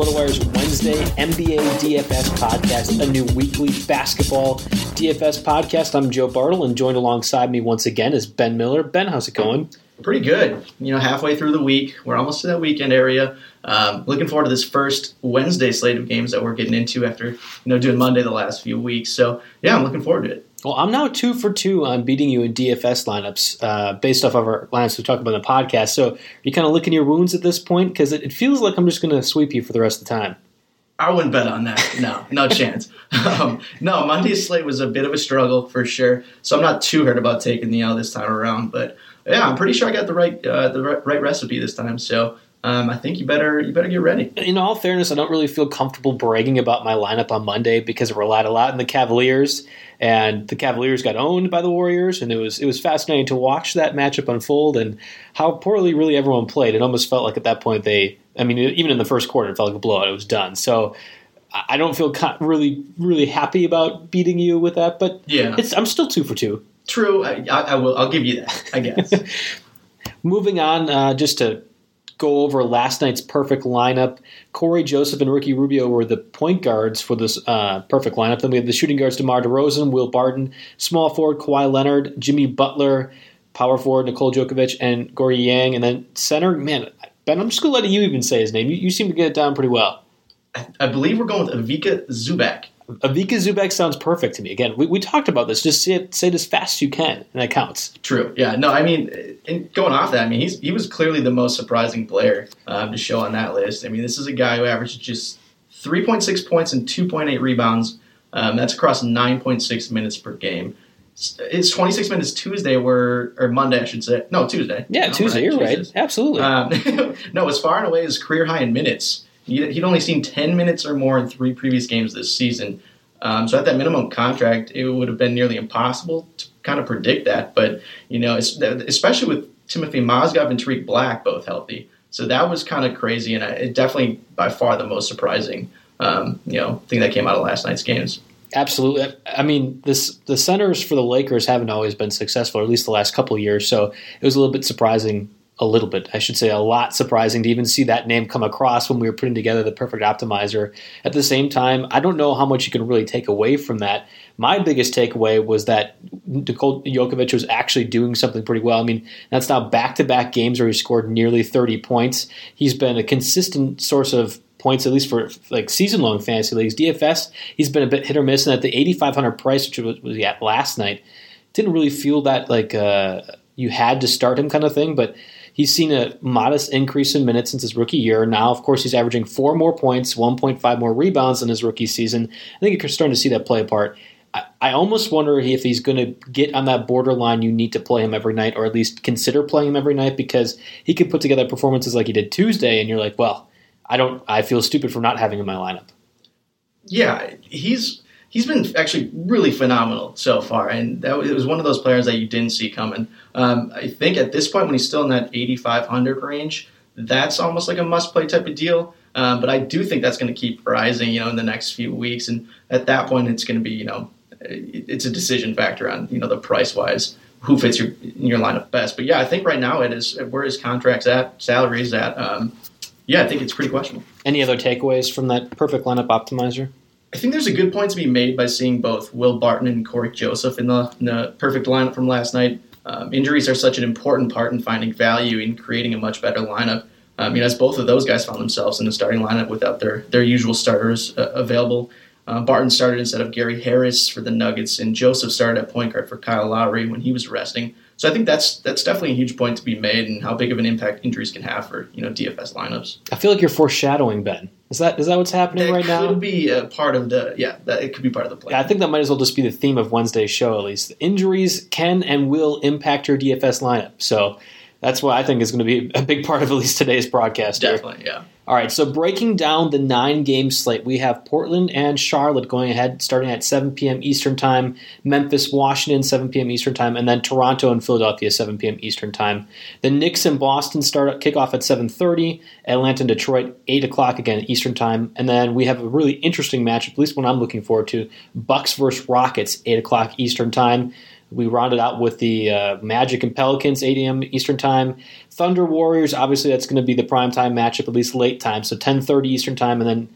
to RotoWire's Wednesday NBA DFS podcast, a new weekly basketball DFS podcast. I'm Joe Bartle, and joined alongside me once again is Ben Miller. Ben, how's it going? pretty good. You know, halfway through the week, we're almost to that weekend area. Um, looking forward to this first Wednesday slate of games that we're getting into after you know doing Monday the last few weeks. So yeah, I'm looking forward to it. Well, I'm now two for two on beating you in DFS lineups uh, based off of our lineups we talked about in the podcast. So, you kind of licking your wounds at this point? Because it, it feels like I'm just going to sweep you for the rest of the time. I wouldn't bet on that. No, no chance. Um, no, Monday's slate was a bit of a struggle for sure. So I'm not too hurt about taking the L this time around. But yeah, I'm pretty sure I got the right uh, the right recipe this time. So um, I think you better you better get ready. In all fairness, I don't really feel comfortable bragging about my lineup on Monday because it relied a lot on the Cavaliers, and the Cavaliers got owned by the Warriors, and it was it was fascinating to watch that matchup unfold and how poorly really everyone played. It almost felt like at that point they, I mean, even in the first quarter, it felt like a blowout. It was done. So. I don't feel really, really happy about beating you with that, but Yeah. it's, I'm still two for two. True, I, I, I will. I'll give you that. I guess. Moving on, uh, just to go over last night's perfect lineup. Cory Joseph and Ricky Rubio were the point guards for this uh, perfect lineup. Then we had the shooting guards DeMar DeRozan, Will Barton, small forward Kawhi Leonard, Jimmy Butler, power forward Nicole Djokovic, and Gorgui Dieng. And then center, man, Ben, I'm just going to let you even say his name. You, you seem to get it down pretty well. I believe we're going with Avika Zubac. Avika Zubac sounds perfect to me. Again, we, we talked about this. Just say it, say it as fast as you can, and that counts. True. Yeah. No. I mean, and going off that, I mean, he's he was clearly the most surprising player um, to show on that list. I mean, this is a guy who averaged just 3.6 points and 2.8 rebounds. Um, that's across 9.6 minutes per game. It's 26 minutes Tuesday, or Monday, I should say. No, Tuesday. Yeah, Tuesday, you're right. Absolutely. Um, no, it's far and away his career high in minutes. He'd, only seen 10 minutes or more in three previous games this season. Um, so at that minimum contract, it would have been nearly impossible to kind of predict that. But, you know, especially with Timothy Mozgov and Tarik Black both healthy. So that was kind of crazy, and it definitely by far the most surprising, um, you know, thing that came out of last night's games. Absolutely. I mean, this the centers for the Lakers haven't always been successful, or at least the last couple years. So it was a little bit surprising a little bit, I should say, a lot surprising to even see that name come across when we were putting together the perfect optimizer. At the same time, I don't know how much you can really take away from that. My biggest takeaway was that Nikola Jokovic was actually doing something pretty well. I mean, that's now back to back games where he scored nearly 30 points. He's been a consistent source of points, at least for like season long fantasy leagues. DFS, he's been a bit hit or miss, and at the 8,500 price, which was, was he at last night, didn't really feel that like uh, you had to start him kind of thing, but He's seen a modest increase in minutes since his rookie year. Now, of course, he's averaging four more points, 1.5 more rebounds in his rookie season. I think you're starting to see that play apart. I, I almost wonder if he's going to get on that borderline. You need to play him every night, or at least consider playing him every night, because he could put together performances like he did Tuesday, and you're like, well, I don't. I feel stupid for not having him in my lineup. Yeah, he's he's been actually really phenomenal so far, and that was, it was one of those players that you didn't see coming. Um, I think at this point, when he's still in that 8,500 range, that's almost like a must-play type of deal. Um, but I do think that's going to keep rising, you know, in the next few weeks, and at that point, it's going to be, you know, it's a decision factor on, you know, the price-wise, who fits your your lineup best. But yeah, I think right now it is where his contract's at, salaries at. Um, yeah, I think it's pretty questionable. Any other takeaways from that perfect lineup optimizer? I think there's a good point to be made by seeing both Will Barton and Cory Joseph in the, in the perfect lineup from last night. Um, injuries are such an important part in finding value in creating a much better lineup. Um, you know, as both of those guys found themselves in the starting lineup without their their usual starters uh, available. Uh, Barton started instead of Gary Harris for the Nuggets, and Joseph started at point guard for Kyle Lowry when he was resting. So I think that's that's definitely a huge point to be made, and how big of an impact injuries can have for you know DFS lineups. I feel like you're foreshadowing Ben. Is that is that what's happening that right now? It could be a part of the yeah. That it could be part of the plan. Yeah, I think that might as well just be the theme of Wednesday's show. At least injuries can and will impact your DFS lineup. So that's what I think is going to be a big part of at least today's broadcast. Definitely, here. yeah. All right, so breaking down the nine game slate, we have Portland and Charlotte going ahead starting at 7 p.m. Eastern Time, Memphis, Washington, 7 p.m. Eastern Time, and then Toronto and Philadelphia, 7 p.m. Eastern Time. The Knicks and Boston start kickoff at 7.30, Atlanta and Detroit, 8 o'clock again Eastern Time, and then we have a really interesting matchup, at least one I'm looking forward to, Bucks versus Rockets, 8 o'clock Eastern Time. We rounded out with the uh, Magic and Pelicans, 8 a.m. Eastern Time. Thunder Warriors, obviously that's going to be the prime time matchup, at least late time, so 10:30 Eastern Time, and then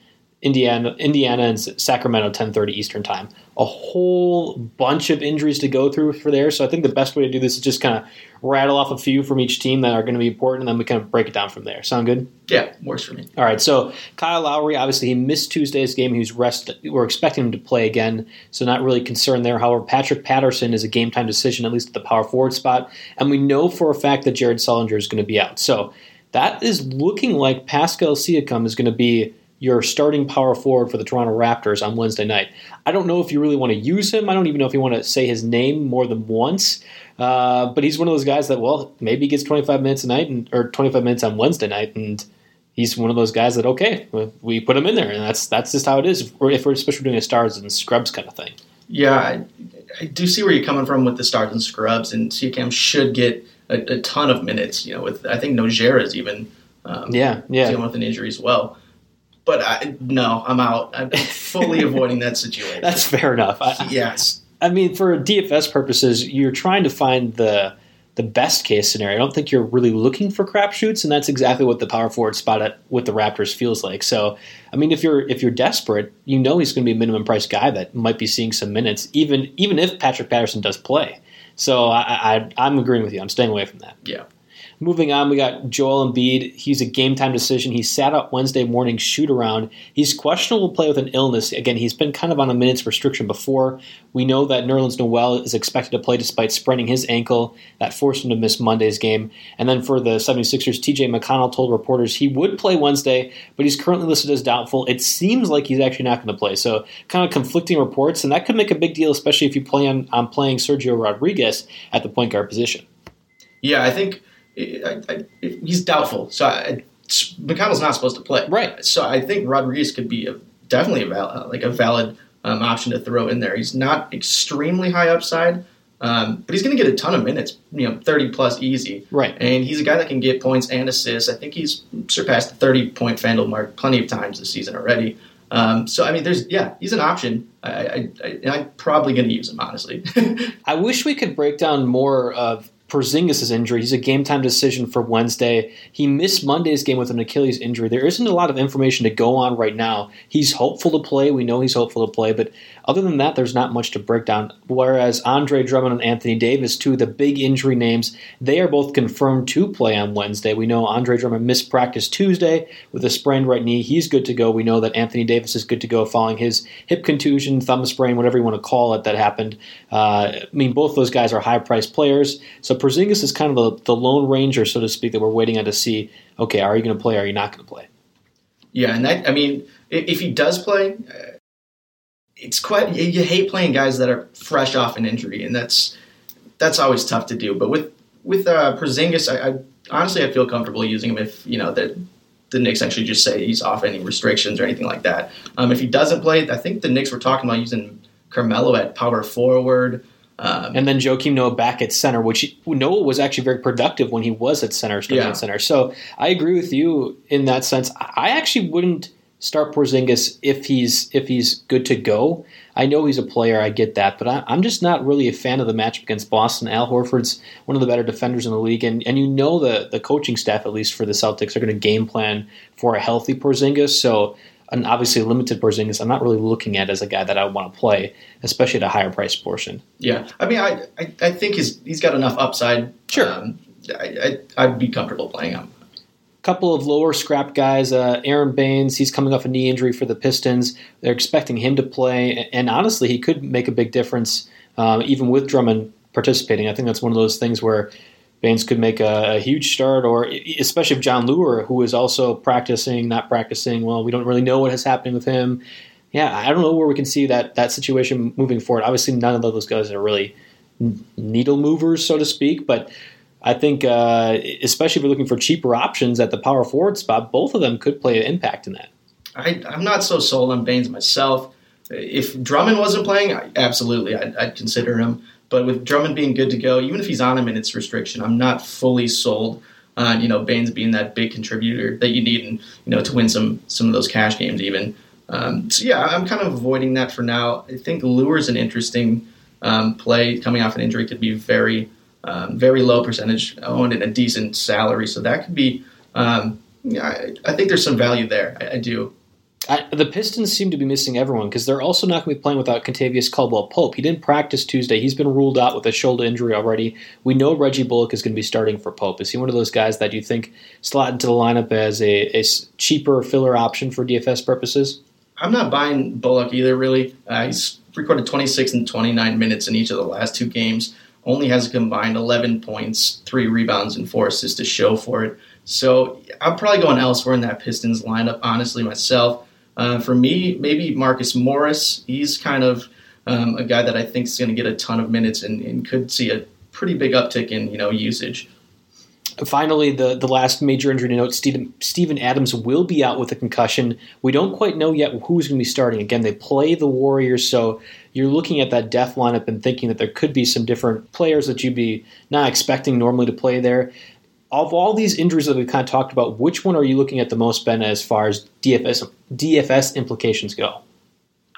Indiana, Indiana and Sacramento, 10:30 Eastern Time. A whole bunch of injuries to go through for there. So I think the best way to do this is just kind of rattle off a few from each team that are going to be important, and then we kind of break it down from there. Sound good? Yeah, works for me. All right. So Kyle Lowry, obviously he missed Tuesday's game. He was rested. We're expecting him to play again, so not really concerned there. However, Patrick Patterson is a game time decision, at least at the power forward spot, and we know for a fact that Jared Sullinger is going to be out. So that is looking like Pascal Siakam is going to be your starting power forward for the Toronto Raptors on Wednesday night. I don't know if you really want to use him. I don't even know if you want to say his name more than once. Uh, but he's one of those guys that, well, maybe he gets 25 minutes a night and, or 25 minutes on Wednesday night, and he's one of those guys that okay, we put him in there, and that's that's just how it is. If we're, if we're especially doing a stars and scrubs kind of thing. Yeah, I, I, do see where you're coming from with the stars and scrubs, and Siakam should get a, a, ton of minutes. You know, with I think Nogueira is even um, yeah yeah dealing with an injury as well but I, no, I'm out. I'm fully avoiding that situation. That's fair enough. I, yes. I mean, for DFS purposes, you're trying to find the the best case scenario. I don't think you're really looking for crapshoots, and that's exactly what the power forward spot at with the Raptors feels like. So, I mean, if you're if you're desperate, you know he's going to be a minimum price guy that might be seeing some minutes, even even if Patrick Patterson does play. So I, I I'm agreeing with you. I'm staying away from that. Yeah. Moving on, we got Joel Embiid. He's a game time decision. He sat out Wednesday morning shoot around. He's questionable to play with an illness. Again, he's been kind of on a minutes restriction before. We know that Nerlens Noel is expected to play despite spraining his ankle. That forced him to miss Monday's game. And then for the 76ers, TJ McConnell told reporters he would play Wednesday, but he's currently listed as doubtful. It seems like he's actually not going to play. So kind of conflicting reports, and that could make a big deal, especially if you plan on playing Sergio Rodriguez at the point guard position. Yeah, I think – I, I, he's doubtful. So I, McConnell's not supposed to play. Right. So I think Rodriguez could be a, definitely a valid, like a valid um, option to throw in there. He's not extremely high upside, um, but he's going to get a ton of minutes. You know, thirty plus easy. Right. And he's a guy that can get points and assists. I think he's surpassed the thirty point Fanduel mark plenty of times this season already. Um, so I mean, there's yeah, he's an option. I, I, I I'm probably going to use him honestly. I wish we could break down more of Porzingis' injury. He's a game time decision for Wednesday. He missed Monday's game with an Achilles injury. There isn't a lot of information to go on right now. He's hopeful to play. We know he's hopeful to play, but other than that, there's not much to break down. Whereas Andre Drummond and Anthony Davis, two of the big injury names, they are both confirmed to play on Wednesday. We know Andre Drummond missed practice Tuesday with a sprained right knee. He's good to go. We know that Anthony Davis is good to go following his hip contusion, thumb sprain, whatever you want to call it, that happened. Uh, I mean, both those guys are high priced players. So Porzingis is kind of the, the lone ranger, so to speak, that we're waiting on to see. Okay, are you going to play? Are you not going to play? Yeah, and that I mean, if he does play, uh, it's quite you hate playing guys that are fresh off an injury, and that's that's always tough to do. But with with uh, Porzingis, I, I honestly I feel comfortable using him if you know that the Knicks actually just say he's off any restrictions or anything like that. Um, if he doesn't play, I think the Knicks were talking about using Carmelo at power forward. Um, and then Joakim Noah back at center, which Noah was actually very productive when he was at center, starting yeah. at center. So I agree with you in that sense. I actually wouldn't start Porzingis if he's if he's good to go. I know he's a player, I get that, but I, am just not really a fan of the matchup against Boston. Al Horford's one of the better defenders in the league, and, and you know the the coaching staff, at least for the Celtics, are going to game plan for a healthy Porzingis. So, an obviously limited Porzingis, I'm not really looking at as a guy that I want to play, especially at a higher price portion. Yeah, I mean, I I, I think he's he's got enough upside. Sure. Um, I, I, I'd be comfortable playing him couple of lower scrap guys. Uh, Aron Baynes, he's coming off a knee injury for the Pistons. They're expecting him to play, and honestly, he could make a big difference um, even with Drummond participating. I think that's one of those things where Baynes could make a, a, huge start, or especially if Jon Leuer, who is also practicing, not practicing. Well, we don't really know what is happening with him. Yeah, I don't know where we can see that that situation moving forward. Obviously, none of those guys are really needle movers, so to speak, but I think, uh, especially if you're looking for cheaper options at the power forward spot, both of them could play an impact in that. I, am not so sold on Baynes myself. If Drummond wasn't playing, absolutely, I'd, I'd, consider him. But with Drummond being good to go, even if he's on a minutes restriction, I'm not fully sold on you know Baynes being that big contributor that you need, and you know to win some some of those cash games even. Um, so yeah, I'm kind of avoiding that for now. I think Leuer's an interesting um, play coming off an injury could be very um, very low percentage owned and a decent salary. So that could be, um, I, I, think there's some value there. I, I do. I, the Pistons seem to be missing everyone because they're also not going to be playing without Kentavious Caldwell Pope. He didn't practice Tuesday. He's been ruled out with a shoulder injury already. We know Reggie Bullock is going to be starting for Pope. Is he one of those guys that you think slot into the lineup as a, a cheaper filler option for DFS purposes? I'm not buying Bullock either, really. Uh, he's recorded 26 and 29 minutes in each of the last two games only has a combined 11 points, three rebounds, and four assists to show for it. So I'm probably going elsewhere in that Pistons lineup, honestly, myself. Uh, for me, maybe Marcus Morris. He's kind of um, a guy that I think is going to get a ton of minutes and, and could see a pretty big uptick in you know usage. Finally, the, the last major injury to note Steven, Steven Adams will be out with a concussion. We don't quite know yet who's going to be starting. Again, they play the Warriors, so you're looking at that death lineup and thinking that there could be some different players that you'd be not expecting normally to play there. Of all these injuries that we've kind of talked about, which one are you looking at the most, Ben, as far as DFS DFS implications go?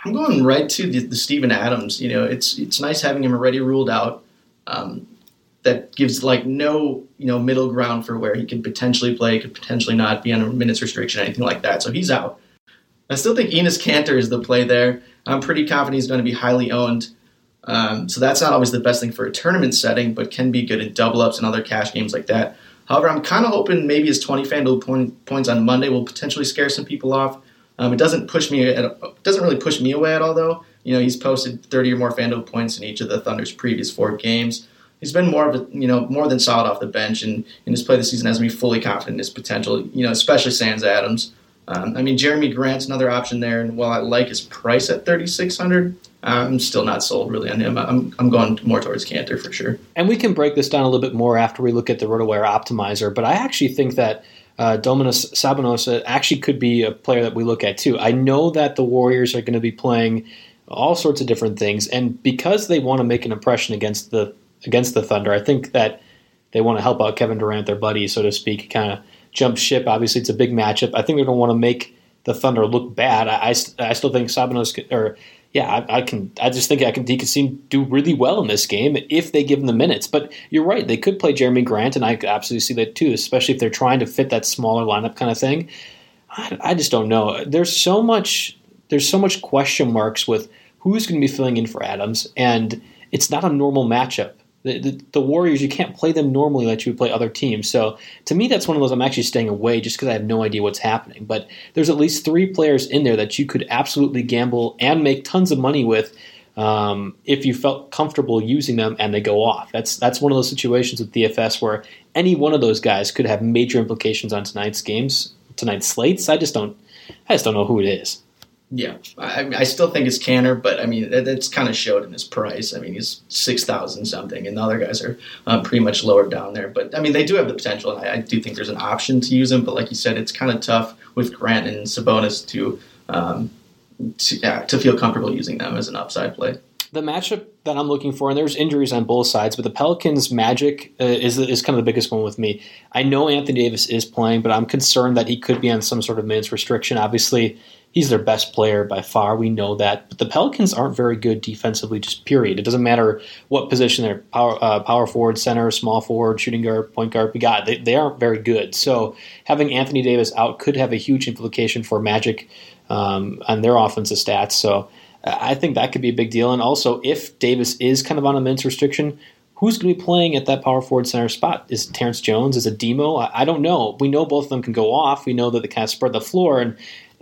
I'm going right to the, the Steven Adams. You know, it's it's nice having him already ruled out. Um, that gives like no you know middle ground for where he could potentially play, could potentially not be on a minutes restriction, anything like that. So he's out. I still think Enes Kanter is the play there. I'm pretty confident he's going to be highly owned. Um, so that's not always the best thing for a tournament setting, but can be good in double ups and other cash games like that. However, I'm kind of hoping maybe his 20 FanDuel point, points on Monday will potentially scare some people off. Um, it doesn't push me at, doesn't really push me away at all though. You know, he's posted 30 or more FanDuel points in each of the Thunder's previous four games he's been more of a you know more than solid off the bench, and in his play this season has me fully confident in his potential. You know, especially Sans Adams. Um, I mean, Jerami Grant's another option there, and while I like his price at thirty six hundred, I'm still not sold really on him. I'm I'm going more towards Kanter for sure. And we can break this down a little bit more after we look at the RotoWire optimizer. But I actually think that. Uh, Domantas Sabonis actually could be a player that we look at too. I know that the Warriors are going to be playing all sorts of different things, and because they want to make an impression against the against the Thunder. I think that they want to help out Kevin Durant, their buddy, so to speak, kind of jump ship. Obviously, it's a big matchup. I think they're going to want to make the Thunder look bad. I, I, I still think Sabonis or yeah, I, I, can. I just think I can. He could seem do really well in this game if they give him the minutes. But you're right; they could play Jerami Grant, and I absolutely see that too. Especially if they're trying to fit that smaller lineup kind of thing. I, I just don't know. There's so much. There's so much question marks with who's going to be filling in for Adams, and it's not a normal matchup. The, the, the, Warriors, you can't play them normally like you would play other teams. So to me, that's one of those I'm actually staying away just because I have no idea what's happening. But there's at least three players in there that you could absolutely gamble and make tons of money with um, if you felt comfortable using them and they go off. That's that's one of those situations with DFS where any one of those guys could have major implications on tonight's games, tonight's slates. I just don't, I just don't know who it is. Yeah, I, I still think it's Kanter, but I mean that's kind of showed in his price. I mean he's six thousand something, and the other guys are um, pretty much lower down there. But I mean they do have the potential, and I, I do think there's an option to use them. But like you said, it's kind of tough with Grant and Sabonis to um, to, yeah, to feel comfortable using them as an upside play. The matchup that I'm looking for, and there's injuries on both sides, but the Pelicans' Magic uh, is is kind of the biggest one with me. I know Anthony Davis is playing, but I'm concerned that he could be on some sort of minutes restriction. Obviously he's their best player by far. We know that. But the Pelicans aren't very good defensively, just period. It doesn't matter what position they're power, uh, power forward, center, small forward, shooting guard, point guard. We got they, they aren't very good. So having Anthony Davis out could have a huge implication for Magic um, on their offensive stats. So I think that could be a big deal. And also, if Davis is kind of on a minutes restriction, who's going to be playing at that power forward center spot? Is Terrence Jones? Is it Demo? I, I, don't know. We know both of them can go off. We know that they kind of spread the floor, and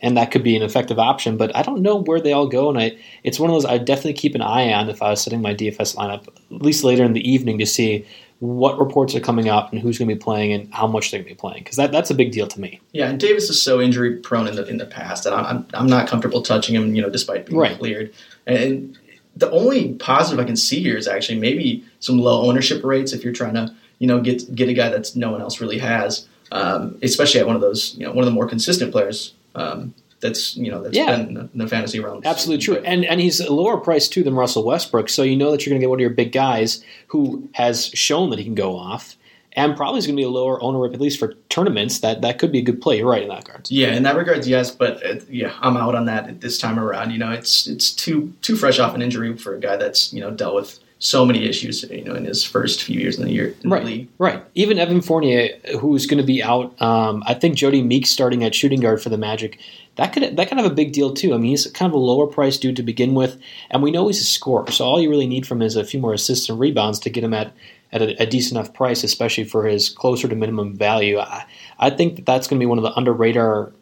and that could be an effective option. But I don't know where they all go, and I it's one of those I definitely keep an eye on if I was setting my DFS lineup at least later in the evening to see what reports are coming out and who's going to be playing and how much they're going to be playing because that, that's a big deal to me. Yeah, and Davis is so injury prone in the in the past, and I'm I'm not comfortable touching him. You know, despite being right. cleared, and the only positive I can see here is actually maybe some low ownership rates if you're trying to you know get get a guy that no one else really has, um, especially at one of those you know one of the more consistent players um, that's you know that's yeah. been in the fantasy realm. Absolutely true, and and he's a lower price too than Russell Westbrook, so you know that you're going to get one of your big guys who has shown that he can go off, and probably is going to be a lower ownership at least for tournaments. That that could be a good play. You're right in that regard. Yeah, in that regards, yes, but uh, yeah, I'm out on that this time around. You know, it's it's too too fresh off an injury for a guy that's you know dealt with so many issues, you know, in his first few years in the year in right, the league. Right. Even Evan Fournier, who's going to be out. Um, I think Jody Meeks starting at shooting guard for the Magic. That could that kind of a big deal too. I mean, he's kind of a lower price dude to begin with, and we know he's a scorer. So all you really need from him is a few more assists and rebounds to get him at at a, a decent enough price, especially for his closer to minimum value. I, I think that that's going to be one of the under radar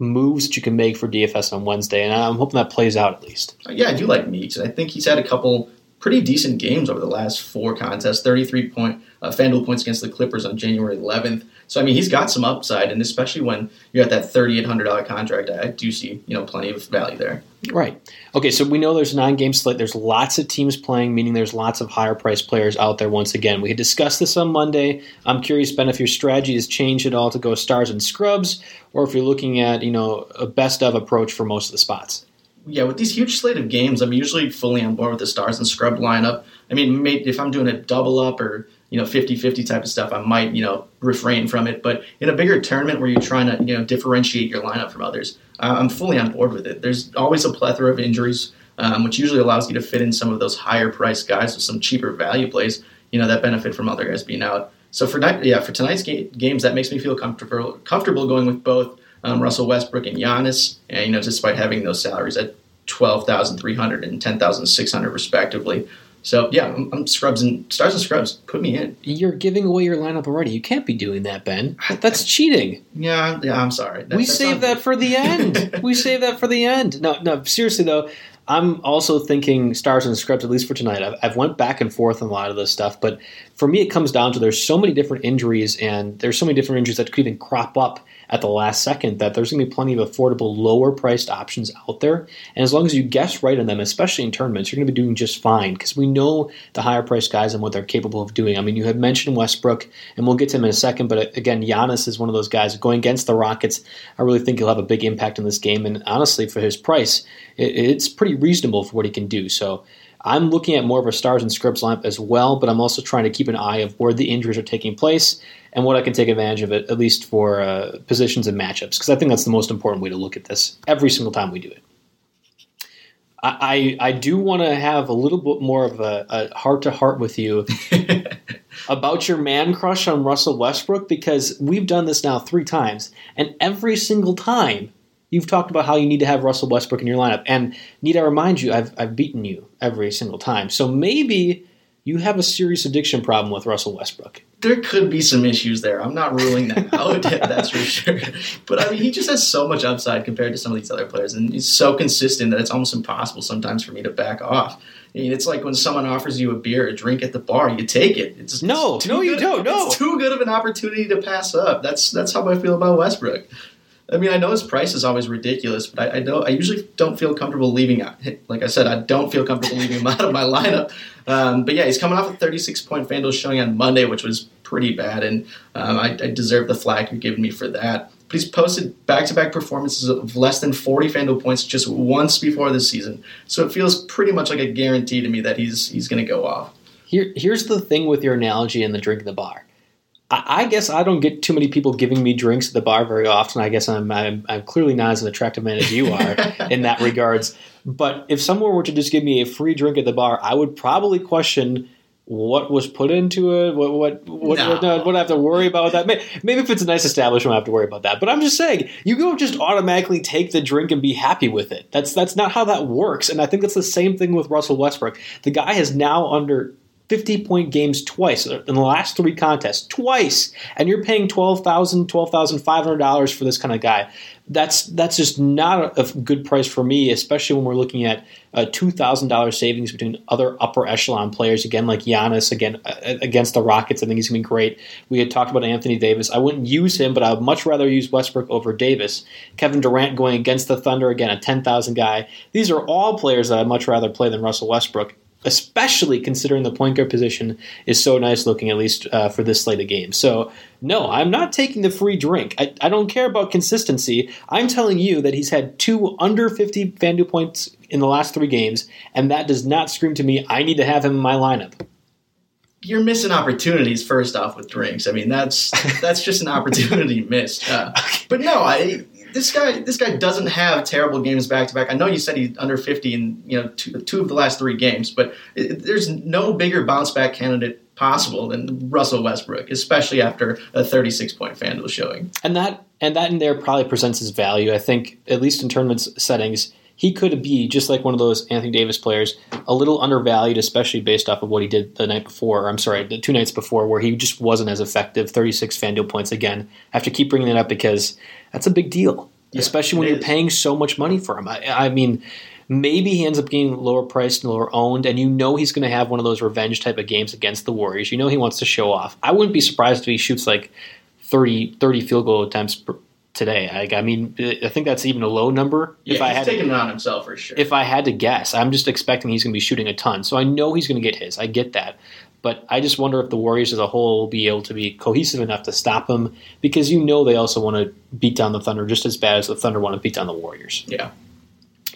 moves that you can make for DFS on Wednesday, and I'm hoping that plays out at least. Yeah, I do like Meeks, and I think he's had a couple pretty decent games over the last four contests 33 point uh, FanDuel points against the Clippers on January 11th. So, I mean, he's got some upside, and especially when you're at that $3,800 contract, I do see, you know, plenty of value there. Right. Okay, so we know there's nine game slate. There's lots of teams playing, meaning there's lots of higher priced players out there once again. We had discussed this on Monday. I'm curious, Ben, if your strategy has changed at all to go stars and scrubs, or if you're looking at, you know, a best of approach for most of the spots yeah, with these huge slate of games, I'm usually fully on board with the stars and scrub lineup. I mean, if I'm doing a double up or you know 50-50 type of stuff, I might you know refrain from it. But in a bigger tournament where you're trying to you know differentiate your lineup from others, I'm fully on board with it. There's always a plethora of injuries, um, which usually allows you to fit in some of those higher priced guys with some cheaper value plays. You know that benefit from other guys being out. So for yeah, for tonight's ga- games, that makes me feel comfortable comfortable going with both um, Russell Westbrook and Giannis, and you know, despite having those salaries at twelve thousand three hundred and ten thousand six hundred respectively. So yeah, I'm, I'm, scrubs and stars and scrubs. Put me in. You're giving away your lineup already. You can't be doing that, Ben. That's cheating. Yeah, yeah. I'm sorry. That, we save that for the end. we save that for the end. No, no. Seriously though, I'm also thinking stars and scrubs at least for tonight. I've, I've went back and forth on a lot of this stuff, but for me, it comes down to there's so many different injuries, and there's so many different injuries that could even crop up at the last second that there's going to be plenty of affordable, lower priced options out there. And as long as you guess right on them, especially in tournaments, you're going to be doing just fine because we know the higher priced guys and what they're capable of doing. I mean, you had mentioned Westbrook, and we'll get to him in a second, but uh, again, Giannis is one of those guys going against the Rockets. I really think he'll have a big impact in this game. And honestly, for his price, it's pretty reasonable for what he can do. So I'm looking at more of a stars and scripts lineup as well, but I'm also trying to keep an eye of where the injuries are taking place and what I can take advantage of it, at least for uh, positions and matchups, because I think that's the most important way to look at this every single time we do it. I, I, I do want to have a little bit more of a heart to heart with you about your man crush on Russell Westbrook because we've done this now three times, and every single time you've talked about how you need to have Russell Westbrook in your lineup. And need I remind you, I've, I've beaten you every single time. So maybe you have a serious addiction problem with Russell Westbrook. There could be some issues there. I'm not ruling that out, that's for sure. But I mean, he just has so much upside compared to some of these other players, and he's so consistent that it's almost impossible sometimes for me to back off. I mean, it's like when someone offers you a beer, a drink at the bar, you take it. It's no, no, you don't. No, it's too good of an opportunity to pass up. That's that's how I feel about Westbrook. I mean, I know his price is always ridiculous, but I, I, don't. I usually don't feel comfortable leaving. Like I said, I don't feel comfortable leaving him out of my lineup. Um, but yeah, he's coming off a 36 point FanDuel showing on Monday, which was pretty bad, and um, I, I, deserve the flag you're giving me for that. But he's posted back to back performances of less than 40 FanDuel points just once before this season, so it feels pretty much like a guarantee to me that he's he's going to go off. Here, here's the thing with your analogy and the drink in the bar I guess I don't get too many people giving me drinks at the bar very often. I guess I'm, I'm, I'm clearly not as an attractive man as you are in that regards. But if someone were to just give me a free drink at the bar, I would probably question what was put into it. What what what, no. what, what I have to worry about that? Maybe, maybe if it's a nice establishment, I have to worry about that. But I'm just saying, you don't just automatically take the drink and be happy with it. That's that's not how that works. And I think that's the same thing with Russell Westbrook. The guy has now under 50 point games twice in the last three contests, twice, and you're paying $12,000, $12,500 for this kind of guy. That's that's just not a, good price for me, especially when we're looking at a $2,000 savings between other upper echelon players, again, like Giannis, again, uh, against the Rockets. I think he's going to be great. We had talked about Anthony Davis. I wouldn't use him, but I would much rather use Westbrook over Davis. Kevin Durant going against the Thunder, again, a 10,000 guy. These are all players that I'd much rather play than Russell Westbrook especially considering the point guard position is so nice looking, at least uh, for this slate of games. So, no, I'm not taking the free drink. I, I, don't care about consistency. I'm telling you that he's had two under 50 FanDuel points in the last three games, and that does not scream to me, I need to have him in my lineup. You're missing opportunities first off with drinks. I mean, that's that's just an opportunity missed. Uh, but no, I this guy this guy doesn't have terrible games back to back. I know you said he's under 50 in you know two, two of the last three games, but it, there's no bigger bounce back candidate possible than Russell Westbrook, especially after a 36 point FanDuel showing. And that and that in there probably presents his value. I think at least in tournament settings. He could be just like one of those Anthony Davis players, a little undervalued, especially based off of what he did the night before. or I'm sorry, the two nights before, where he just wasn't as effective. 36 FanDuel points again. I have to keep bringing that up because that's a big deal, yeah, especially when you're paying so much money for him. I, I, mean, maybe he ends up getting lower priced and lower owned, and you know he's going to have one of those revenge type of games against the Warriors. You know he wants to show off. I wouldn't be surprised if he shoots like 30, 30 field goal attempts per, today. I, I, mean, I think that's even a low number. Yeah, if I he's had taking to, it on himself for sure. If I had to guess, I'm just expecting he's going to be shooting a ton. So I know he's going to get his. I get that. But I just wonder if the Warriors as a whole will be able to be cohesive enough to stop him because you know they also want to beat down the Thunder just as bad as the Thunder want to beat down the Warriors. Yeah.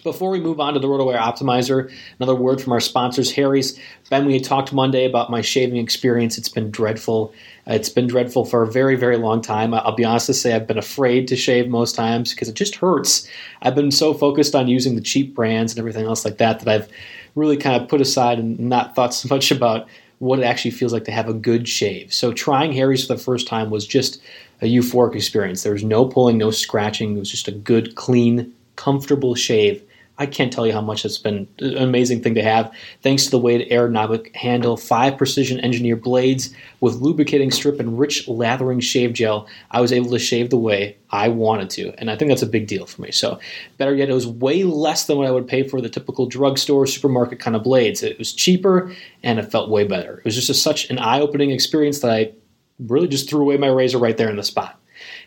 Before we move on to the RotoWire Optimizer, another word from our sponsors, Harry's. Ben, we had talked Monday about my shaving experience. It's been dreadful. It's been dreadful for a very, very long time. I'll be honest to say I've been afraid to shave most times because it just hurts. I've been so focused on using the cheap brands and everything else like that that I've really kind of put aside and not thought so much about what it actually feels like to have a good shave. So trying Harry's for the first time was just a euphoric experience. There was no pulling, no scratching. It was just a good, clean, comfortable shave I can't tell you how much it's been an amazing thing to have. Thanks to the weighted aerodynamic handle, five precision engineered blades with lubricating strip and rich lathering shave gel, I was able to shave the way I wanted to. And I think that's a big deal for me. So, better yet, it was way less than what I would pay for the typical drugstore, supermarket kind of blades. It was cheaper and it felt way better. It was just a, such an eye opening experience that I really just threw away my razor right there in the spot.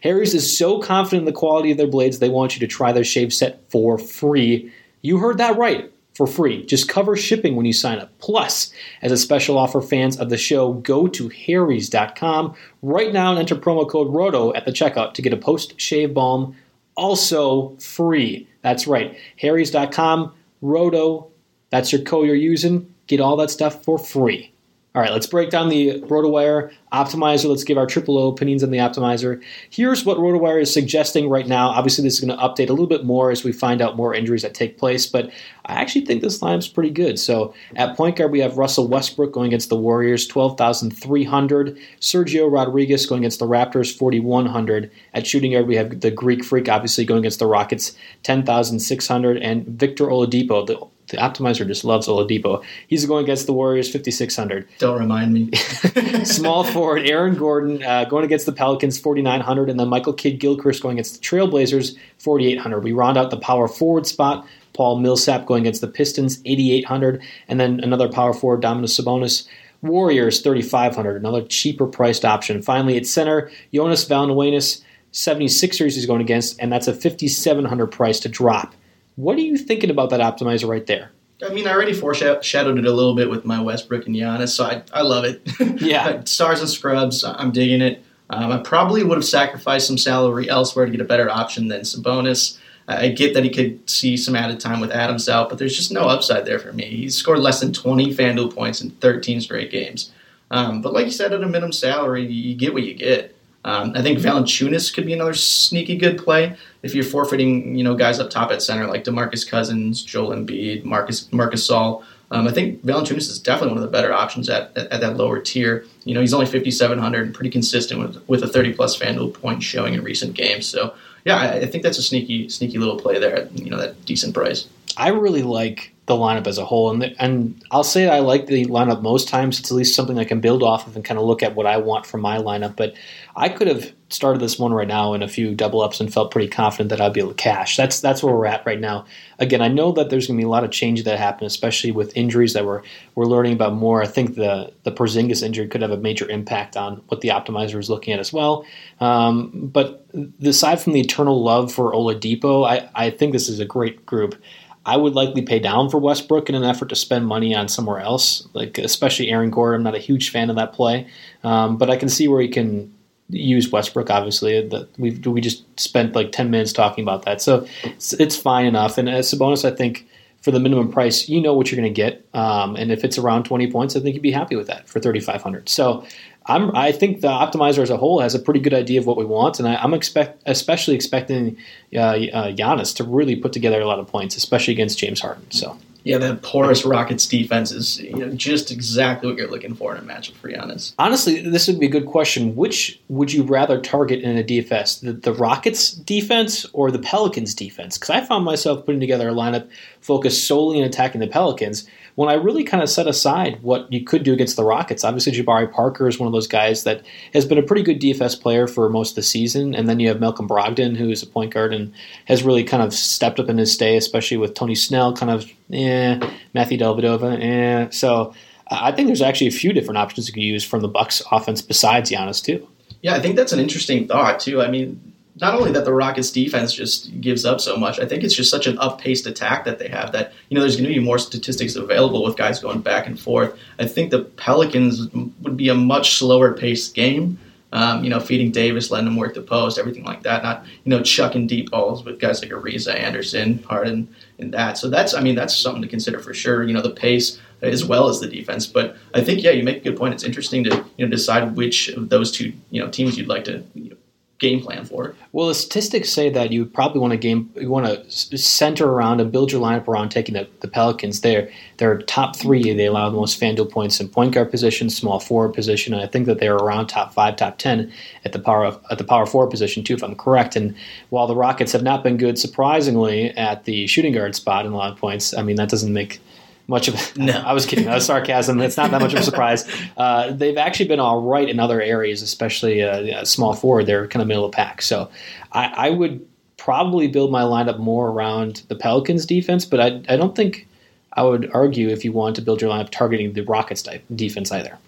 Harry's is so confident in the quality of their blades, they want you to try their shave set for free you heard that right. For free. Just cover shipping when you sign up. Plus, as a special offer, fans of the show, go to harrys.com right now and enter promo code ROTO at the checkout to get a post shave balm also free. That's right. harrys.com, ROTO, that's your code you're using. Get all that stuff for free. All right, let's break down the RotoWire optimizer. Let's give our triple O opinions on the optimizer. Here's what RotoWire is suggesting right now. Obviously, this is going to update a little bit more as we find out more injuries that take place, but I actually think this lineup's pretty good. So at point guard, we have Russell Westbrook going against the Warriors, 12,300. Sergio Rodriguez going against the Raptors, 4,100. At shooting guard, we have the Greek Freak, obviously, going against the Rockets, 10,600. And Victor Oladipo, the the optimizer just loves Oladipo. He's going against the Warriors, 5,600. Don't remind me. Small forward Aaron Gordon uh, going against the Pelicans, 4,900, and then Michael Kidd Gilchrist going against the Trailblazers, 4,800. We round out the power forward spot. Paul Millsap going against the Pistons, 8,800, and then another power forward, Domantas Sabonis. Warriors, 3,500, another cheaper priced option. Finally, at center, Jonas Valanciunas, 76ers he's going against, and that's a 5,700 price to drop. What are you thinking about that optimizer right there? I mean, I already foreshadowed it a little bit with my Westbrook and Giannis, so I, I love it. Yeah. Stars and scrubs, I'm digging it. Um, I probably would have sacrificed some salary elsewhere to get a better option than Sabonis. I get that he could see some added time with Adams out, but there's just no upside there for me. He's scored less than 20 FanDuel points in 13 straight games. Um, but like you said, at a minimum salary, you get what you get. Um, I think Valanciunas could be another sneaky good play if you're forfeiting, you know, guys up top at center like DeMarcus Cousins, Joel Embiid, Marcus Marcus Gasol. Um, I think Valanciunas is definitely one of the better options at, at, at that lower tier. You know, he's only 5,700 and pretty consistent with with a 30 plus FanDuel point showing in recent games. So yeah, I, I think that's a sneaky sneaky little play there. At, you know, that decent price. I really like the lineup as a whole, and the, and I'll say I like the lineup most times. It's at least something I can build off of and kind of look at what I want from my lineup. But I could have started this one right now in a few double ups and felt pretty confident that I'd be able to cash. That's that's where we're at right now. Again, I know that there's going to be a lot of change that happen, especially with injuries that we're we're learning about more. I think the the Porzingis injury could have a major impact on what the optimizer is looking at as well. Um, but aside from the eternal love for Oladipo, I, I think this is a great group. I would likely pay down for Westbrook in an effort to spend money on somewhere else, like especially Aaron Gordon. I'm not a huge fan of that play, um, but I can see where he can use Westbrook. Obviously, we we just spent like ten minutes talking about that, so it's, it's fine enough. And as Sabonis, I think for the minimum price, you know what you're going to get, um, and if it's around 20 points, I think you'd be happy with that for 3,500. So I'm, I think the optimizer as a whole has a pretty good idea of what we want, and I, am expect, especially expecting uh, uh, Giannis to really put together a lot of points, especially against James Harden. So yeah, that porous Rockets defense is you know, just exactly what you're looking for in a matchup for Giannis. Honestly, this would be a good question. Which would you rather target in a DFS, the, the Rockets defense or the Pelicans defense? Because I found myself putting together a lineup focused solely on attacking the Pelicans when I really kind of set aside what you could do against the Rockets. Obviously, Jabari Parker is one of those guys that has been a pretty good DFS player for most of the season, and then you have Malcolm Brogdon, who is a point guard and has really kind of stepped up in his stay, especially with Tony Snell, kind of eh, Matthew Dellavedova, eh. So I think there's actually a few different options you could use from the Bucks offense besides Giannis too. Yeah, I think that's an interesting thought too. I mean, not only that the Rockets defense just gives up so much, I think it's just such an up-paced attack that they have that you know there's going to be more statistics available with guys going back and forth. I think the Pelicans would be a much slower paced game. Um, you know, feeding Davis, letting him work the post, everything like that. Not you know chucking deep balls with guys like Ariza, Anderson, Harden, and that. So that's I mean that's something to consider for sure. You know, the pace as well as the defense. But I think yeah, you make a good point. It's interesting to you know decide which of those two you know teams you'd like to you know, game plan for. It. Well, the statistics say that you probably want to game you want to center around and build your lineup around taking the, the Pelicans. They're they're top three. They allow the most FanDuel points in point guard position, small forward position, and I think that they're around top five, top ten at the power of, at the power forward position too, if I'm correct. And while the Rockets have not been good, surprisingly, at the shooting guard spot in a lot of points, I mean that doesn't make much of no. I was kidding. That was sarcasm. It's not that much of a surprise. Uh, they've actually been all right in other areas, especially uh, small forward. They're kind of middle of pack. So I, I, would probably build my lineup more around the Pelicans defense, but I, I don't think I would argue if you want to build your lineup targeting the Rockets type defense either.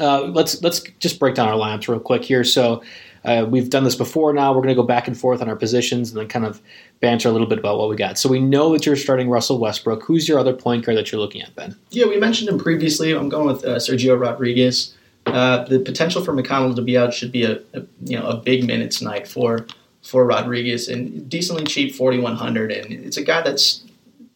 Uh, let's let's just break down our lineups real quick here. So uh, we've done this before now. We're going to go back and forth on our positions and then kind of banter a little bit about what we got. So we know that you're starting Russell Westbrook. Who's your other point guard that you're looking at, Ben? Yeah, we mentioned him previously. I'm going with uh, Sergio Rodriguez. Uh, the potential for McConnell to be out should be a, a, you know a big minutes night for for Rodriguez and decently cheap 4100 and it's a guy that's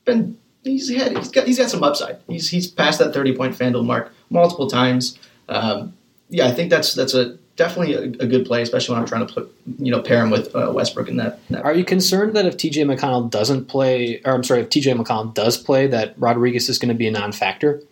been he's had he's got he's got some upside. He's he's passed that thirty point Fanduel mark multiple times. Um, yeah, I think that's that's a definitely a, a, good play, especially when I'm trying to put you know pair him with uh, Westbrook in that, that, Are you concerned that if TJ McConnell doesn't play, or I'm sorry, if TJ McConnell does play, that Rodriguez is going to be a non-factor?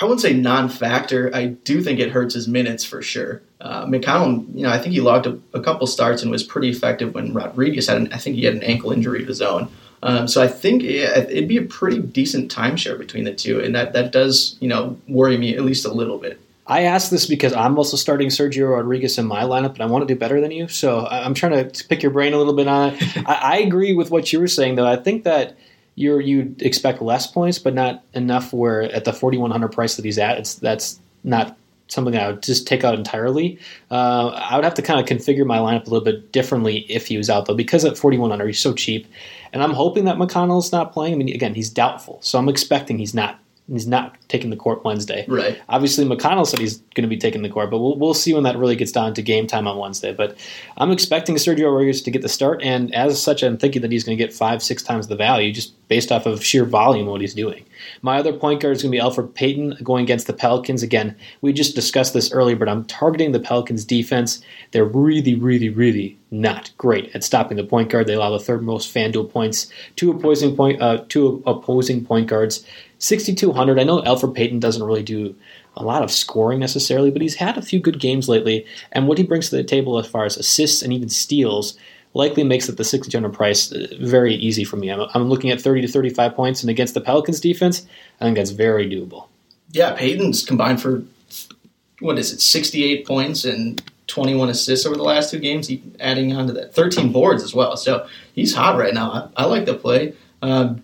I wouldn't say non-factor. I do think it hurts his minutes for sure. Uh, McConnell, you know, I think he logged a, a, couple starts and was pretty effective when Rodriguez had. An, I think he had an ankle injury of his own. Um, so I think it, it'd be a pretty decent timeshare between the two, and that that does you know worry me at least a little bit. I ask this because I'm also starting Sergio Rodriguez in my lineup, and I want to do better than you. So I'm trying to pick your brain a little bit on it. I, I, agree with what you were saying, though. I think that you you expect less points, but not enough where at the 4100 price that he's at, it's that's not something I would just take out entirely. Uh, I would have to kind of configure my lineup a little bit differently if he was out, though, because at 4100 he's so cheap, and I'm hoping that McConnell's not playing. I mean, again, he's doubtful, so I'm expecting he's not he's not taking the court Wednesday. Right. Obviously, McConnell said he's going to be taking the court, but we'll, we'll see when that really gets down to game time on Wednesday. But I'm expecting Sergio Rodriguez to get the start, and as such, I'm thinking that he's going to get five, six times the value just based off of sheer volume of what he's doing. My other point guard is going to be Elfrid Payton going against the Pelicans. Again, we just discussed this earlier, but I'm targeting the Pelicans defense. They're really, really, really not great at stopping the point guard. They allow the third most FanDuel points to opposing point uh, to opposing point guards. 6,200. I know Elfrid Payton doesn't really do a lot of scoring necessarily, but he's had a few good games lately. And what he brings to the table as far as assists and even steals likely makes it the 6,200 price uh, very easy for me. I'm, I'm looking at 30 to 35 points, and against the Pelicans defense, I think that's very doable. Yeah, Payton's combined for what is it, 68 points and 21 assists over the last two games. He adding on to that 13 boards as well. So he's hot right now. I, I like the play. Um,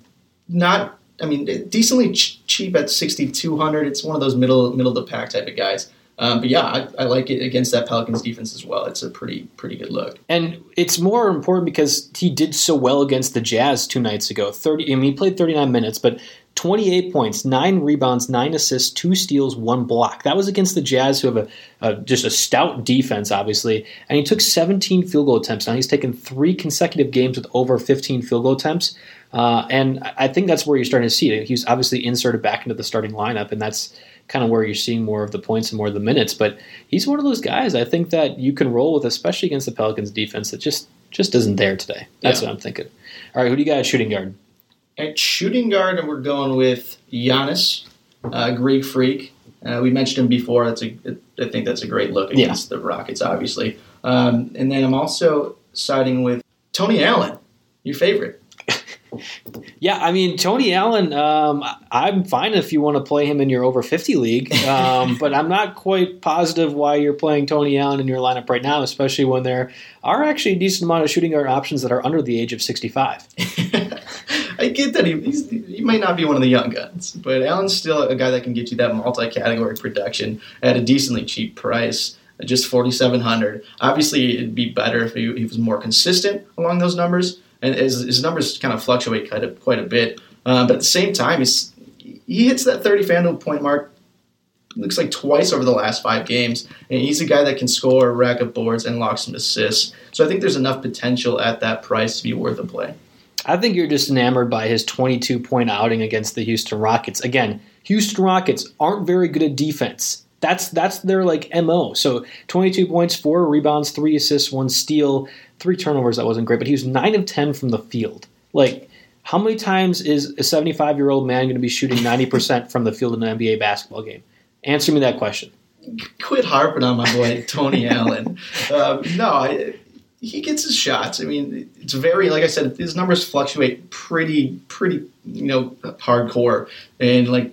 not I mean, decently ch- cheap at 6,200. It's one of those middle middle of the pack type of guys. Um, but yeah, I, I, like it against that Pelicans defense as well. It's a pretty pretty good look. And it's more important because he did so well against the Jazz two nights ago. Thirty, I mean, he played 39 minutes, but 28 points, nine rebounds, nine assists, two steals, one block. That was against the Jazz, who have a, a, just a stout defense, obviously. And he took 17 field goal attempts. Now he's taken three consecutive games with over 15 field goal attempts. Uh, and I think that's where you're starting to see it. He's obviously inserted back into the starting lineup, and that's kind of where you're seeing more of the points and more of the minutes. But he's one of those guys I think that you can roll with, especially against the Pelicans defense that just just isn't there today. That's yeah. what I'm thinking. All right, who do you got shooting guard? At shooting guard, and we're going with Giannis, uh, Greek freak. Uh, we mentioned him before. That's a, I think that's a great look against yeah. the Rockets, obviously. Um, and then I'm also siding with Tony Allen, your favorite. Yeah, I mean Tony Allen. Um, I'm fine if you want to play him in your over 50 league, um, but I'm not quite positive why you're playing Tony Allen in your lineup right now, especially when there are actually a decent amount of shooting guard options that are under the age of 65. I get that he, he might not be one of the young guns, but Allen's still a guy that can get you that multi-category production at a decently cheap price just 4700 obviously it'd be better if he, he was more consistent along those numbers and his, his numbers kind of fluctuate quite a, quite a bit. Uh, but at the same time, he's, he hits that 30 FanDuel point mark. Looks like twice over the last five games, and he's a guy that can score, a rack up boards, and lock some assists. So I think there's enough potential at that price to be worth a play. I think you're just enamored by his 22 point outing against the Houston Rockets. Again, Houston Rockets aren't very good at defense. That's that's their like mo. So 22 points, four rebounds, three assists, one steal three turnovers. That wasn't great, but he was nine of ten from the field. Like, how many times is a 75 year old man going to be shooting 90 percent from the field in an NBA basketball game? Answer me that question. Quit harping on my boy Tony Allen. Um, no, I, he gets his shots. I mean, it's very like I said, his numbers fluctuate pretty, pretty, you know, hardcore. And like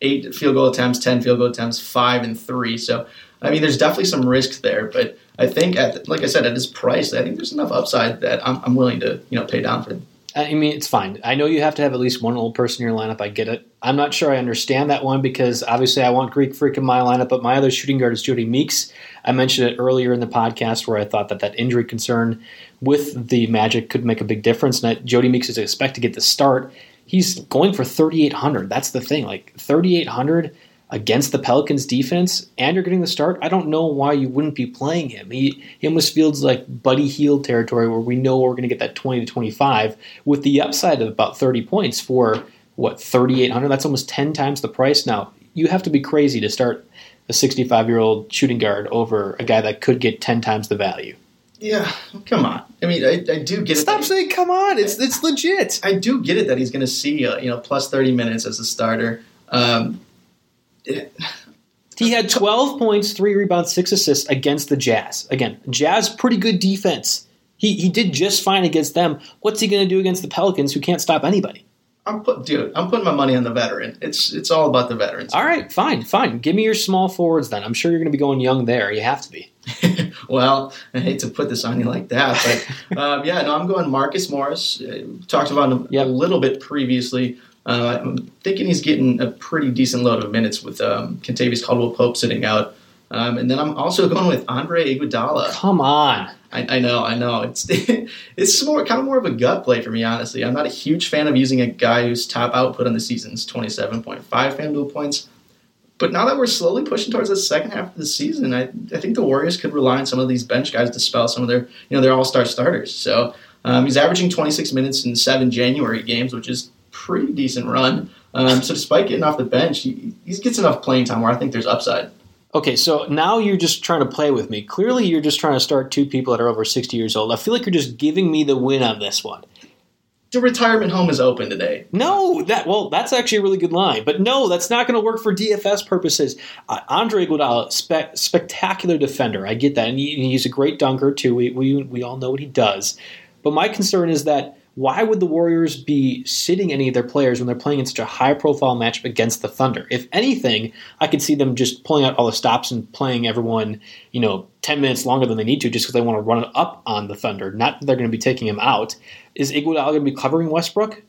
eight field goal attempts, ten field goal attempts, five and three. So I mean, there's definitely some risk there, but I think at like I said, at his price, I think there's enough upside that I'm, I'm willing to you know pay down for. Him. I mean, it's fine. I know you have to have at least one old person in your lineup. I get it. I'm not sure I understand that one because obviously I want Greek Freak in my lineup, but my other shooting guard is Jodie Meeks. I mentioned it earlier in the podcast where I thought that that injury concern with the Magic could make a big difference. And Jodie Meeks is expected to get the start. He's going for 3,800. That's the thing. Like 3,800 against the Pelicans defense and you're getting the start, I don't know why you wouldn't be playing him. He, he almost feels like Buddy Hield territory where we know we're going to get that 20 to 25 with the upside of about 30 points for what 3800 that's almost 10 times the price now you have to be crazy to start a 65 year old shooting guard over a guy that could get 10 times the value Yeah, come on. I mean, I, I do get it. stop saying come on it's it's legit I do get it that he's going to see uh, you know plus thirty minutes as a starter. Um, it- he had 12 points 3 rebounds 6 assists against the jazz again jazz pretty good defense he, he did just fine against them what's he going to do against the pelicans who can't stop anybody I'm put, dude. I'm putting my money on the veteran. It's it's all about the veterans. all right fine fine give me your small forwards then i'm sure you're going to be going young there you have to be well, I hate to put this on you like that, but um, yeah, no, I'm going Marcus Morris. Uh, talked about him Yep. a little bit previously. Uh, I'm thinking he's getting a pretty decent load of minutes with um, Kentavious Caldwell Pope sitting out. Um, and then I'm also going with Andre Iguodala. come on I, I know, I know. It's it's more kind of more of a gut play for me, honestly. I'm not a huge fan of using a guy whose top output on the season is 27.5 FanDuel points. But now that we're slowly pushing towards the second half of the season, I, I think the Warriors could rely on some of these bench guys to spell some of their you know their all star starters. So um, he's averaging 26 minutes in seven January games, which is pretty decent run. Um, so despite getting off the bench, he, he gets enough playing time where I think there's upside. Okay, so now you're just trying to play with me. Clearly, you're just trying to start two people that are over 60 years old. I feel like you're just giving me the win on this one. The retirement home is open today. No, that well, that's actually a really good line. But no, that's not going to work for DFS purposes. Uh, Andre Iguodala, spe- spectacular defender. I get that, and he, he's a great dunker too. We, we we all know what he does. But my concern is that why would the Warriors be sitting any of their players when they're playing in such a high profile matchup against the Thunder? If anything, I could see them just pulling out all the stops and playing everyone, you know, 10 minutes longer than they need to just because they want to run it up on the Thunder. Not that they're going to be taking him out. Is Iguodala going to be covering Westbrook?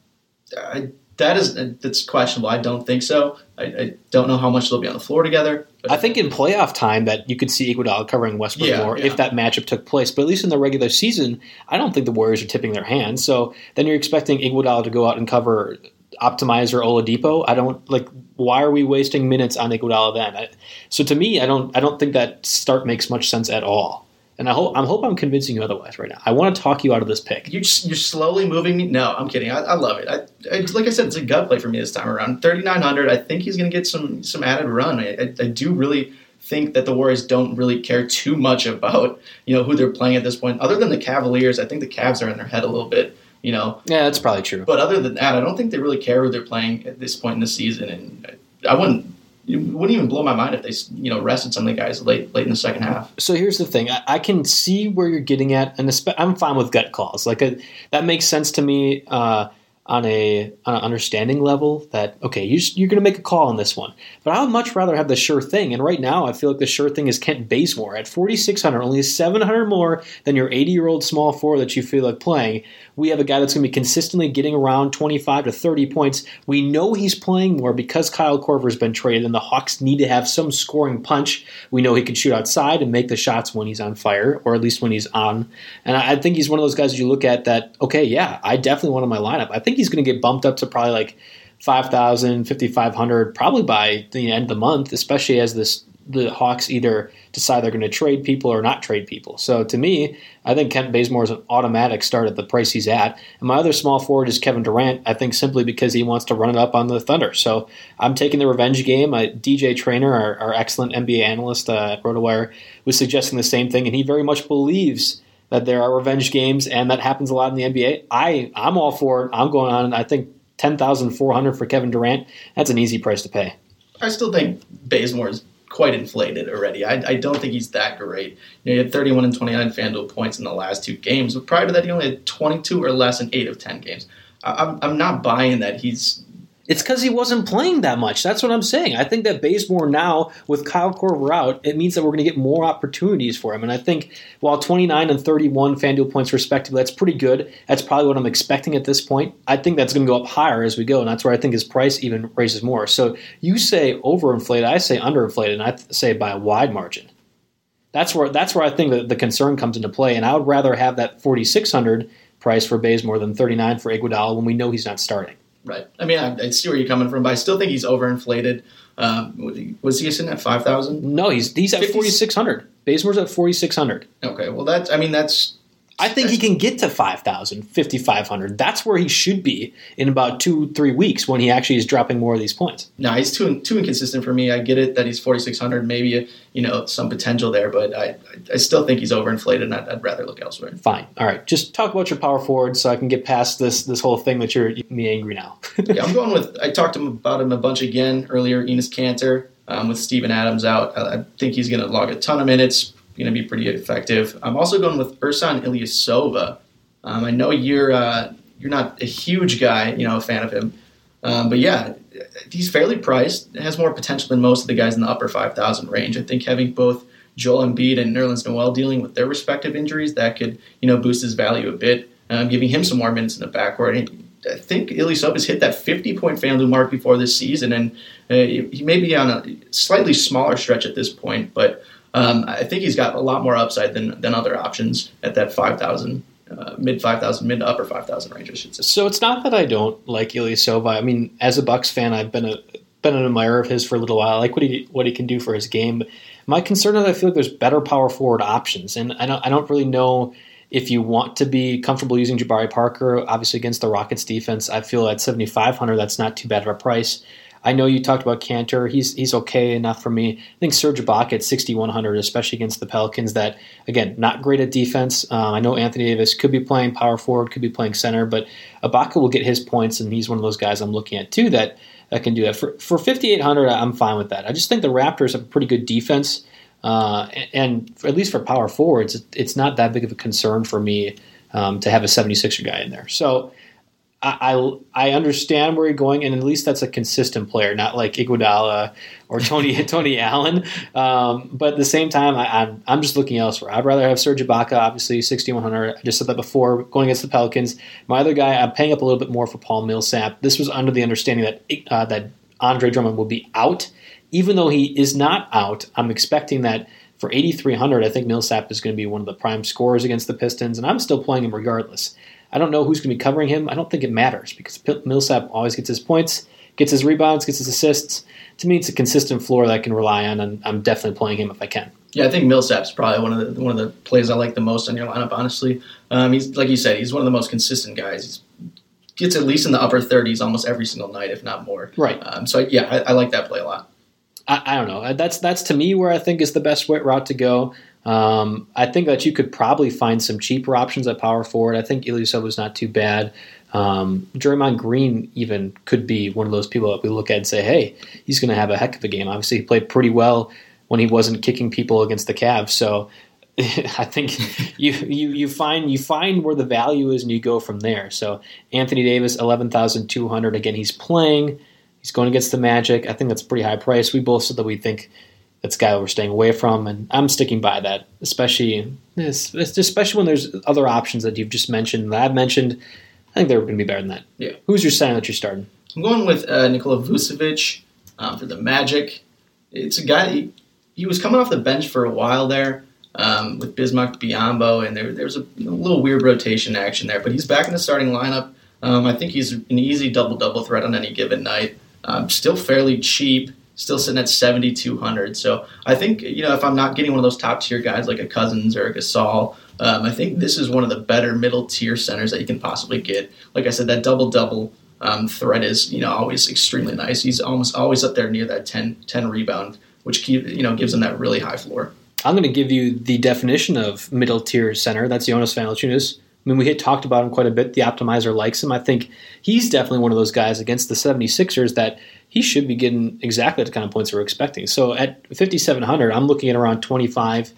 I, that is that's questionable. I don't think so. I, I don't know how much they'll be on the floor together. I think in playoff time that you could see Iguodala covering Westbrook Yeah, more yeah. if that matchup took place. But at least in the regular season, I don't think the Warriors are tipping their hand. So then you're expecting Iguodala to go out and cover Optimizer Oladipo. I don't like. Why are we wasting minutes on Iguodala then? I, so to me, I don't. I don't think that start makes much sense at all. And I hope. I hope I'm convincing you otherwise right now. I want to talk you out of this pick. You you're slowly moving me. No, I'm kidding. I, I love it. I, I, like I said, it's a gut play for me this time around. 3,900. I think he's going to get some some added run. I, I, I do really think that the Warriors don't really care too much about you know who they're playing at this point. Other than the Cavaliers, I think the Cavs are in their head a little bit. You know, Yeah, that's probably true. But other than that, I don't think they really care who they're playing at this point in the season, and I wouldn't. It wouldn't even blow my mind if they, you know, rested some of the guys late, late in the second half. So here's the thing: I, I can see where you're getting at, and I'm fine with gut calls. Like a, that makes sense to me uh, on a on an understanding level. That okay, you just, you're going to make a call on this one, but I would much rather have the sure thing. And right now, I feel like the sure thing is Kent Bazemore at 4,600, only 700 more than your 80 year old small four that you feel like playing. We have a guy that's going to be consistently getting around 25 to 30 points. We know he's playing more because Kyle Korver's been traded, and the Hawks need to have some scoring punch. We know he can shoot outside and make the shots when he's on fire, or at least when he's on. And I I think he's one of those guys you look at that, okay, yeah, I definitely want him in my lineup. I think he's going to get bumped up to probably like 5,000, 5,500 probably by the end of the month, especially as this the Hawks either decide they're going to trade people or not trade people. So to me, I think Kent Bazemore is an automatic start at the price he's at. And my other small forward is Kevin Durant, I think simply because he wants to run it up on the Thunder. So I'm taking the revenge game. Uh, DJ Trainer, our, our excellent NBA analyst uh, at RotoWire, was suggesting the same thing, and he very much believes that there are revenge games, and that happens a lot in the NBA. I, I'm all for it. I'm going on, I think, 10400 for Kevin Durant. That's an easy price to pay. I still think Bazemore is quite inflated already. I, I don't think he's that great. You know, he had 31 and 29 FanDuel points in the last two games, but prior to that, he only had 22 or less in eight of 10 games. I, I'm, I'm not buying that he's It's because he wasn't playing that much. That's what I'm saying. I think that Bazemore now, with Kyle Korver out, it means that we're going to get more opportunities for him. And I think while 29 and 31 FanDuel points respectively, that's pretty good. That's probably what I'm expecting at this point. I think that's going to go up higher as we go, and that's where I think his price even raises more. So you say overinflated, I say underinflated, and I say by a wide margin. That's where that's where I think that the concern comes into play, and I would rather have that 4600 price for Bazemore than 39 for Iguodala when we know he's not starting. Right. I mean, I, I see where you're coming from, but I still think he's overinflated. Um, was he sitting at 5,000? No, he's he's at forty six hundred. Bazemore's at forty six hundred. Okay, well, that's, I mean, that's, I think he can get to 5,000, 5,500. That's where he should be in about two, three weeks when he actually is dropping more of these points. No, he's too too inconsistent for me. I get it that he's 4,600, maybe you know some potential there, but I I still think he's overinflated, and I'd, I'd rather look elsewhere. Fine. All right. Just talk about your power forward so I can get past this this whole thing that you're me angry now. yeah, I'm going with. I talked about him a bunch again earlier. Enes Kanter um, with Steven Adams out. I, I think he's going to log a ton of minutes going to be pretty effective. I'm also going with Ersan Ilyasova. Um, I know you're uh, you're not a huge guy, you know, a fan of him, um, but yeah, he's fairly priced. Has more potential than most of the guys in the upper 5,000 range. I think having both Joel Embiid and Nerlens Noel dealing with their respective injuries that could you know boost his value a bit, um, giving him some more minutes in the backcourt. I think Ilyasova's hit that 50 point FanDuel mark before this season, and uh, he may be on a slightly smaller stretch at this point, but um, I think he's got a lot more upside than than other options at that five thousand. Uh, mid five thousand, mid to upper five thousand range, I should say. So it's not that I don't like Ilyasova. I mean, as a Bucks fan, I've been a been an admirer of his for a little while. I like what he what he can do for his game. My concern is I feel like there's better power forward options, and I don't I don't really know if you want to be comfortable using Jabari Parker. Obviously, against the Rockets defense, I feel at 7,500 that's not too bad of a price. I know you talked about Kanter. He's he's okay enough for me. I think Serge Ibaka at 6,100, especially against the Pelicans, that, again, not great at defense. Um, I know Anthony Davis could be playing power forward, could be playing center, but Ibaka will get his points, and he's one of those guys I'm looking at, too, that, that can do that. For, for 5,800, I'm fine with that. I just think the Raptors have a pretty good defense. Uh, and, at least for power forwards, it's not that big of a concern for me um, to have a 76er guy in there. So I, I understand where you're going, and at least that's a consistent player, not like Iguodala or Tony Tony Allen. Um, but at the same time, I, am I'm, I'm just looking elsewhere. I'd rather have Serge Ibaka, obviously 6100. I just said that before going against the Pelicans. My other guy, I'm paying up a little bit more for Paul Millsap. This was under the understanding that uh, that Andre Drummond will be out, even though he is not out. I'm expecting that for 8300. I think Millsap is going to be one of the prime scorers against the Pistons, and I'm still playing him regardless. I don't know who's going to be covering him. I don't think it matters because Millsap always gets his points, gets his rebounds, gets his assists. To me, it's a consistent floor that I can rely on, and I'm definitely playing him if I can. Yeah, I think Millsap's probably one of the one of the plays I like the most on your lineup. Honestly, um, he's like you said, he's one of the most consistent guys. He gets at least in the upper 30s almost every single night, if not more. Right. Um, so yeah, I, I, like that play a lot. I, I, don't know. That's that's to me where I think is the best route to go. Um, I think that you could probably find some cheaper options at power forward. I think Ilyasova was not too bad. Um, Draymond Green even could be one of those people that we look at and say, hey, he's going to have a heck of a game. Obviously, he played pretty well when he wasn't kicking people against the Cavs. So I think you, you you find you find where the value is and you go from there. So Anthony Davis, eleven thousand two hundred. Again, he's playing. He's going against the Magic. I think that's pretty high price. We both said that we think that's a guy we're staying away from, and I'm sticking by that. Especially, especially when there's other options that you've just mentioned that I've mentioned. I think they're going to be better than that. Yeah. Who's your sign that you're starting? I'm going with uh, Nikola Vucevic um, for the Magic. It's a guy. He, he, was coming off the bench for a while there um, with Bismack Biyombo, and there, there was a, a, little weird rotation action there. But he's back in the starting lineup. Um, I think he's an easy double double threat on any given night. Um, still fairly cheap still sitting at 7,200. So I think, you know, if I'm not getting one of those top tier guys like a Cousins or a Gasol, um, I think this is one of the better middle tier centers that you can possibly get. Like I said, that double double um, threat is, you know, always extremely nice. He's almost always up there near that 10, 10 rebound, which, keep, you know, gives him that really high floor. I'm going to give you the definition of middle tier center. That's Jonas Valanciunas. I mean, we had talked about him quite a bit. The optimizer likes him. I think he's definitely one of those guys against the 76ers that he should be getting exactly the kind of points we're expecting. So at 5,700, I'm looking at around 25,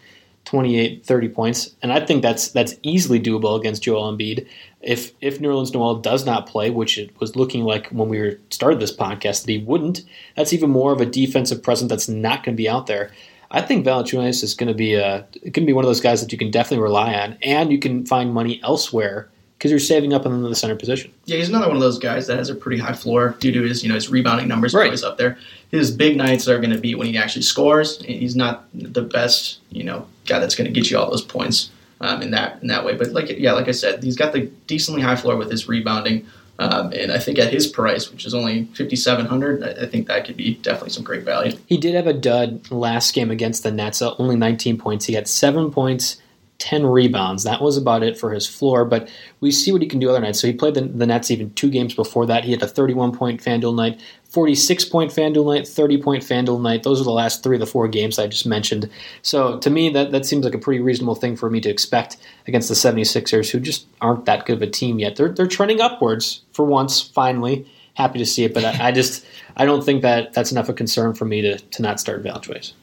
28, 30 points, and I think that's that's easily doable against Joel Embiid. If if Nerlens Noel does not play, which it was looking like when we started this podcast that he wouldn't, that's even more of a defensive presence that's not going to be out there. I think Valanciunas is going to be a going to be one of those guys that you can definitely rely on, and you can find money elsewhere because you're saving up in the center position. Yeah, he's another one of those guys that has a pretty high floor due to his you know his rebounding numbers right. always up there. His big nights are going to be when he actually scores. He's not the best you know guy that's going to get you all those points um, in that in that way. But like yeah, like I said, he's got the decently high floor with his rebounding. Um, and I think at his price, which is only fifty seven hundred, I, I think that could be definitely some great value. He did have a dud last game against the Nets, only nineteen points. He had seven points 10 rebounds. That was about it for his floor, but we see what he can do other nights. So he played the, the Nets even two games before that. He had a 31 point FanDuel night, 46 point FanDuel night, 30 point FanDuel night. Those are the last three of the four games I just mentioned. So to me, that, that seems like a pretty reasonable thing for me to expect against the 76ers, who just aren't that good of a team yet. They're, they're trending upwards for once, finally. Happy to see it, but I, I just I don't think that that's enough of a concern for me to, to not start Valanciunas.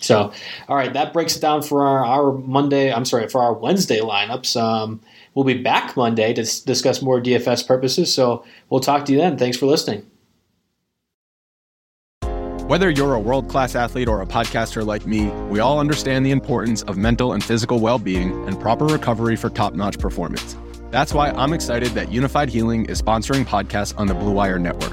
So, all right, that breaks it down for our, our Monday. I'm sorry, for our Wednesday lineups. Um, we'll be back Monday to s- discuss more DFS purposes. So we'll talk to you then. Thanks for listening. Whether you're a world class athlete or a podcaster like me, we all understand the importance of mental and physical well being and proper recovery for top notch performance. That's why I'm excited that Unifyd Healing is sponsoring podcasts on the Blue Wire Network.